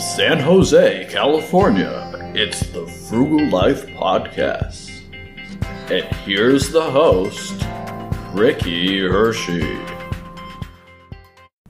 San Jose, California, it's the Frugal Life Podcast. And here's the host, Ricky Hershey.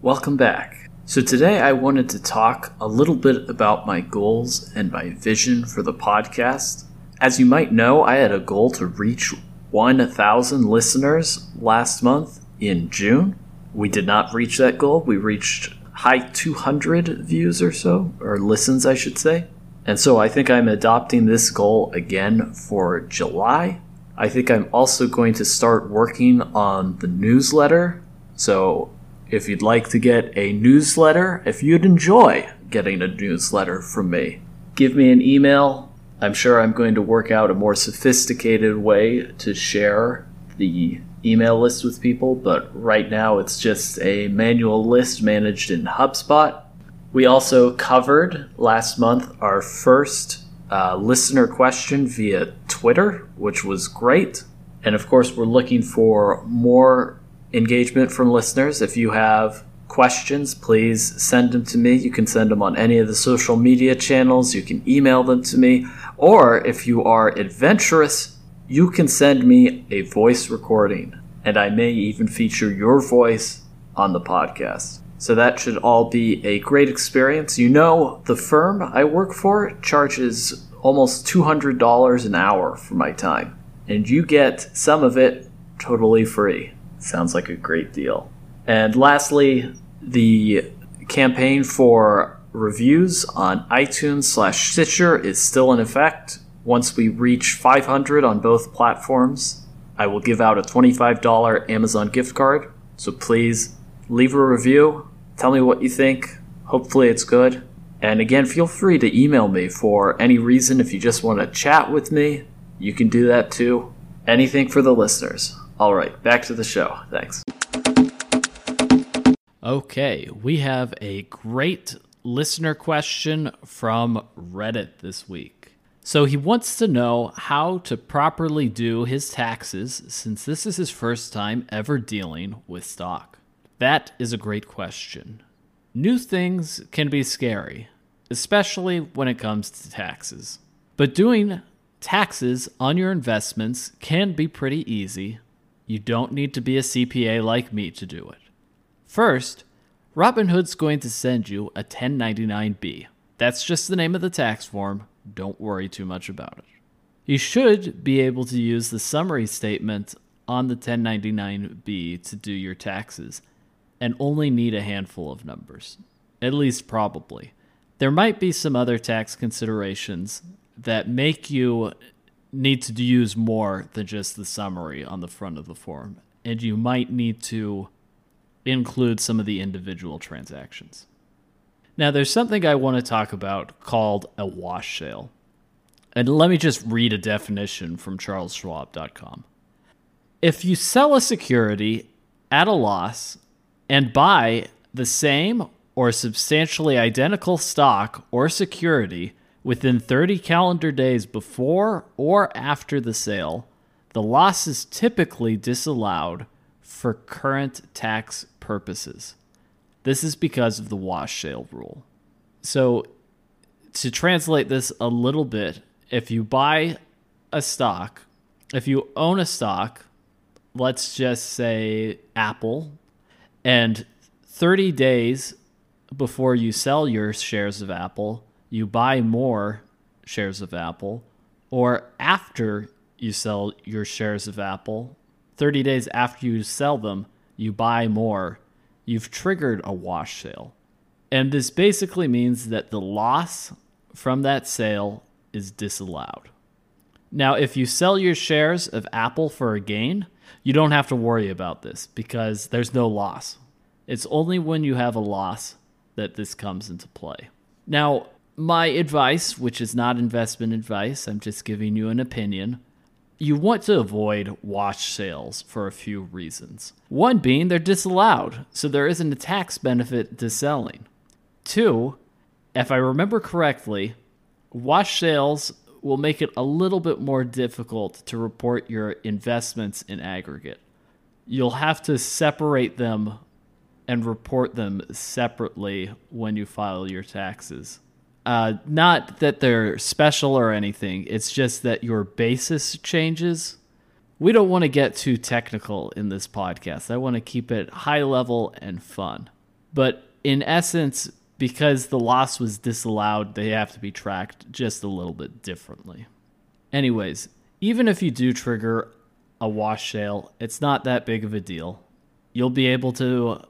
Welcome back. So, today I wanted to talk a little bit about my goals and my vision for the podcast. As you might know, I had a goal to reach 1,000 listeners last month in June. We did not reach that goal. We reached high 200 views or so, or listens, I should say. And so I think I'm adopting this goal again for July. I think I'm also going to start working on the newsletter. So if you'd like to get a newsletter, if you'd enjoy getting a newsletter from me, give me an email. I'm sure I'm going to work out a more sophisticated way to share the email list with people, but right now it's just a manual list managed in HubSpot. We also covered last month our first uh, listener question via Twitter, which was great. And of course, we're looking for more engagement from listeners. If you have questions, please send them to me. You can send them on any of the social media channels, you can email them to me, or if you are adventurous, you can send me a voice recording, and I may even feature your voice on the podcast. So that should all be a great experience. You know, the firm I work for charges almost $200 an hour for my time, and you get some of it totally free. Sounds like a great deal. And lastly, the campaign for reviews on iTunes slash Stitcher is still in effect. Once we reach 500 on both platforms, I will give out a $25 Amazon gift card. So please leave a review. Tell me what you think. Hopefully, it's good. And again, feel free to email me for any reason. If you just want to chat with me, you can do that too. Anything for the listeners. All right, back to the show. Thanks. Okay, we have a great listener question from Reddit this week. So he wants to know how to properly do his taxes since this is his first time ever dealing with stock. That is a great question. New things can be scary, especially when it comes to taxes. But doing taxes on your investments can be pretty easy. You don't need to be a CPA like me to do it. First, Robinhood's going to send you a 1099B. That's just the name of the tax form, don't worry too much about it. You should be able to use the summary statement on the 1099B to do your taxes and only need a handful of numbers. At least, probably. There might be some other tax considerations that make you need to use more than just the summary on the front of the form, and you might need to include some of the individual transactions. Now, there's something I want to talk about called a wash sale. And let me just read a definition from charlesschwab.com. If you sell a security at a loss and buy the same or substantially identical stock or security within 30 calendar days before or after the sale, the loss is typically disallowed for current tax purposes. This is because of the wash sale rule. So, to translate this a little bit, if you buy a stock, if you own a stock, let's just say Apple, and 30 days before you sell your shares of Apple, you buy more shares of Apple, or after you sell your shares of Apple, 30 days after you sell them, you buy more you've triggered a wash sale. And this basically means that the loss from that sale is disallowed. Now, if you sell your shares of Apple for a gain, you don't have to worry about this because there's no loss. It's only when you have a loss that this comes into play. Now, my advice, which is not investment advice, I'm just giving you an opinion, you want to avoid wash sales for a few reasons. One being they're disallowed, so there isn't a tax benefit to selling. Two, if I remember correctly, wash sales will make it a little bit more difficult to report your investments in aggregate. You'll have to separate them and report them separately when you file your taxes. Uh, not that they're special or anything, it's just that your basis changes. We don't want to get too technical in this podcast. I want to keep it high level and fun. But in essence, because the loss was disallowed, they have to be tracked just a little bit differently. Anyways, even if you do trigger a wash sale, it's not that big of a deal. You'll be able to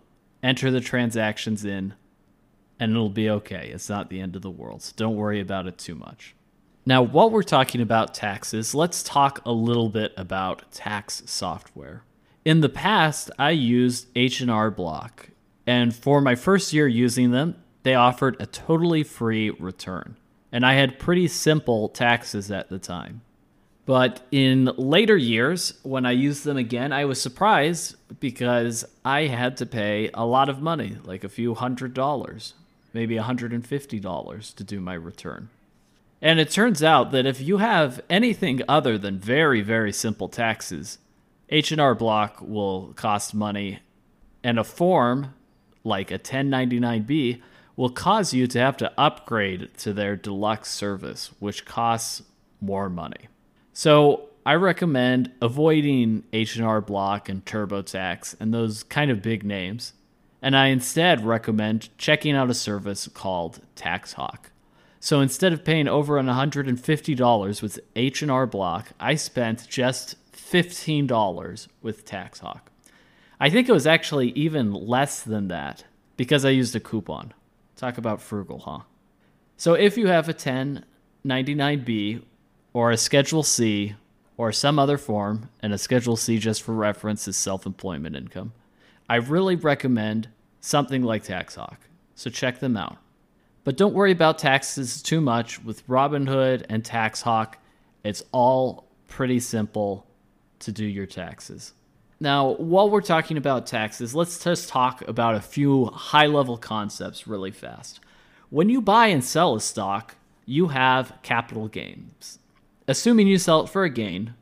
enter the transactions in and it'll be okay. It's not the end of the world. So don't worry about it too much. Now, while we're talking about taxes, let's talk a little bit about tax software. In the past, I used H&R Block, and for my first year using them, they offered a totally free return. And I had pretty simple taxes at the time. But in later years, when I used them again, I was surprised because I had to pay a lot of money, like a few hundred dollars, maybe $150 to do my return. And it turns out that if you have anything other than very, very simple taxes, H&R Block will cost money and a form like a 1099B will cause you to have to upgrade to their deluxe service, which costs more money. So I recommend avoiding H&R Block and TurboTax and those kind of big names, and I instead recommend checking out a service called TaxHawk. So instead of paying over $150 with H&R Block, I spent just $15 with TaxHawk. I think it was actually even less than that because I used a coupon. Talk about frugal, huh? So if you have a 1099B or a Schedule C or some other form, and a Schedule C just for reference is self employment income, I really recommend something like TaxHawk. So check them out. But don't worry about taxes too much with Robinhood and TaxHawk. It's all pretty simple to do your taxes. Now, while we're talking about taxes, let's just talk about a few high level concepts really fast. When you buy and sell a stock, you have capital gains. Assuming you sell it for a gain,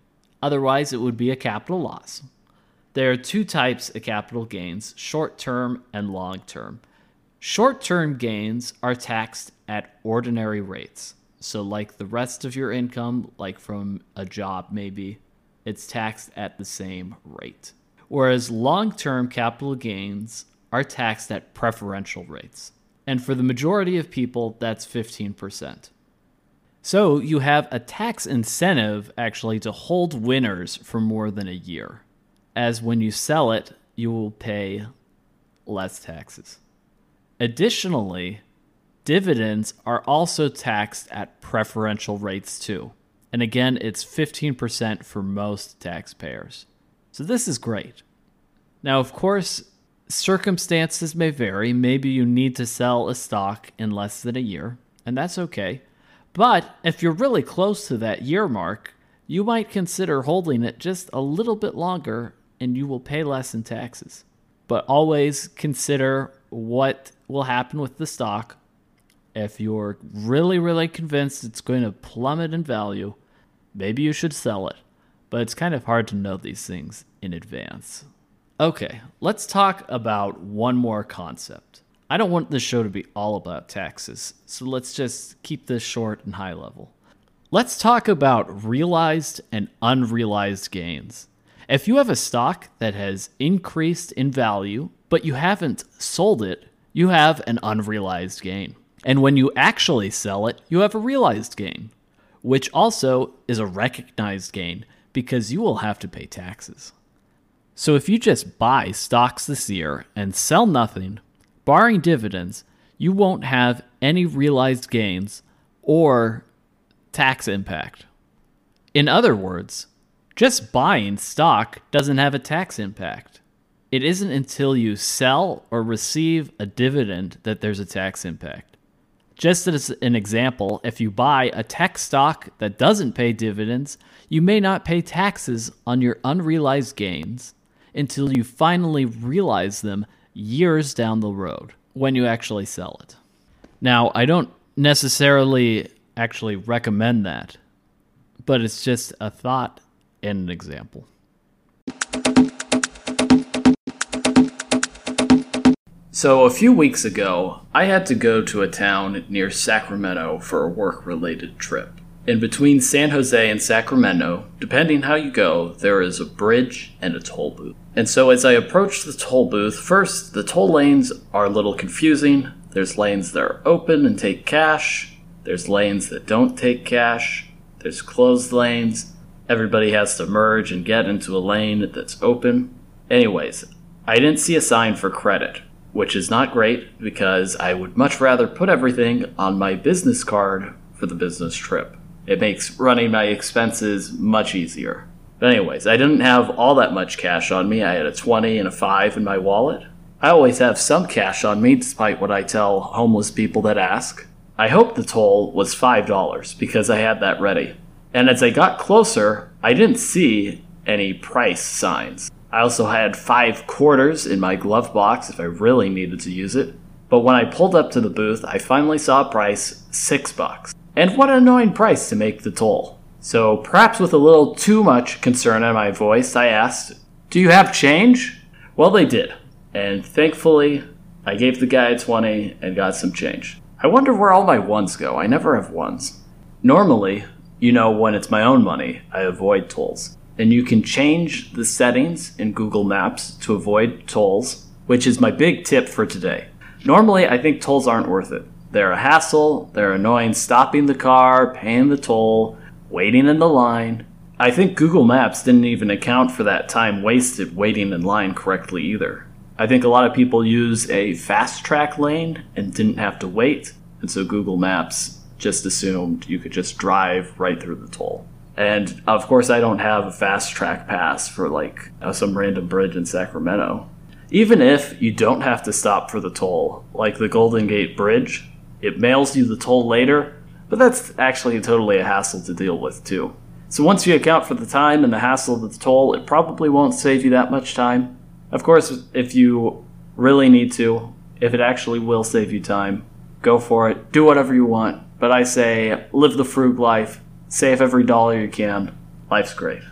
otherwise, it would be a capital loss. There are two types of capital gains short term and long term. Short term gains are taxed at ordinary rates. So, like the rest of your income, like from a job maybe, it's taxed at the same rate. Whereas long term capital gains are taxed at preferential rates. And for the majority of people, that's 15%. So you have a tax incentive actually to hold winners for more than a year, as when you sell it, you will pay less taxes. Additionally, dividends are also taxed at preferential rates too. And again, it's 15% for most taxpayers. So this is great. Now, of course, circumstances may vary. Maybe you need to sell a stock in less than a year, and that's okay. But if you're really close to that year mark, you might consider holding it just a little bit longer and you will pay less in taxes. But always consider what will happen with the stock if you're really, really convinced it's going to plummet in value, maybe you should sell it. But it's kind of hard to know these things in advance. Okay, let's talk about one more concept. I don't want this show to be all about taxes, so let's just keep this short and high level. Let's talk about realized and unrealized gains. If you have a stock that has increased in value, but you haven't sold it, you have an unrealized gain. And when you actually sell it, you have a realized gain, which also is a recognized gain because you will have to pay taxes. So if you just buy stocks this year and sell nothing, barring dividends, you won't have any realized gains or tax impact. In other words, just buying stock doesn't have a tax impact. It isn't until you sell or receive a dividend that there's a tax impact. Just as an example, if you buy a tech stock that doesn't pay dividends, you may not pay taxes on your unrealized gains until you finally realize them years down the road when you actually sell it. Now, I don't necessarily actually recommend that, but it's just a thought and an example. So, a few weeks ago, I had to go to a town near Sacramento for a work related trip. And between San Jose and Sacramento, depending how you go, there is a bridge and a toll booth. And so, as I approached the toll booth, first, the toll lanes are a little confusing. There's lanes that are open and take cash, there's lanes that don't take cash, there's closed lanes. Everybody has to merge and get into a lane that's open. Anyways, I didn't see a sign for credit, which is not great because I would much rather put everything on my business card for the business trip. It makes running my expenses much easier. But, anyways, I didn't have all that much cash on me. I had a 20 and a 5 in my wallet. I always have some cash on me, despite what I tell homeless people that ask. I hope the toll was $5 because I had that ready. And as I got closer, I didn't see any price signs. I also had five quarters in my glove box if I really needed to use it. But when I pulled up to the booth, I finally saw a price six bucks. And what an annoying price to make the toll. So, perhaps with a little too much concern in my voice, I asked, Do you have change? Well, they did. And thankfully, I gave the guy a 20 and got some change. I wonder where all my ones go. I never have ones. Normally, you know, when it's my own money, I avoid tolls. And you can change the settings in Google Maps to avoid tolls, which is my big tip for today. Normally, I think tolls aren't worth it. They're a hassle, they're annoying stopping the car, paying the toll, waiting in the line. I think Google Maps didn't even account for that time wasted waiting in line correctly either. I think a lot of people use a FasTrak lane and didn't have to wait, and so Google Maps just assumed you could just drive right through the toll. And of course, I don't have a FasTrak pass for like uh, some random bridge in Sacramento. Even if you don't have to stop for the toll, like the Golden Gate Bridge, it mails you the toll later, but that's actually totally a hassle to deal with too. So once you account for the time and the hassle of the toll, it probably won't save you that much time. Of course, if you really need to, if it actually will save you time, go for it. Do whatever you want. But I say live the frug life, Save every dollar you can. Life's great.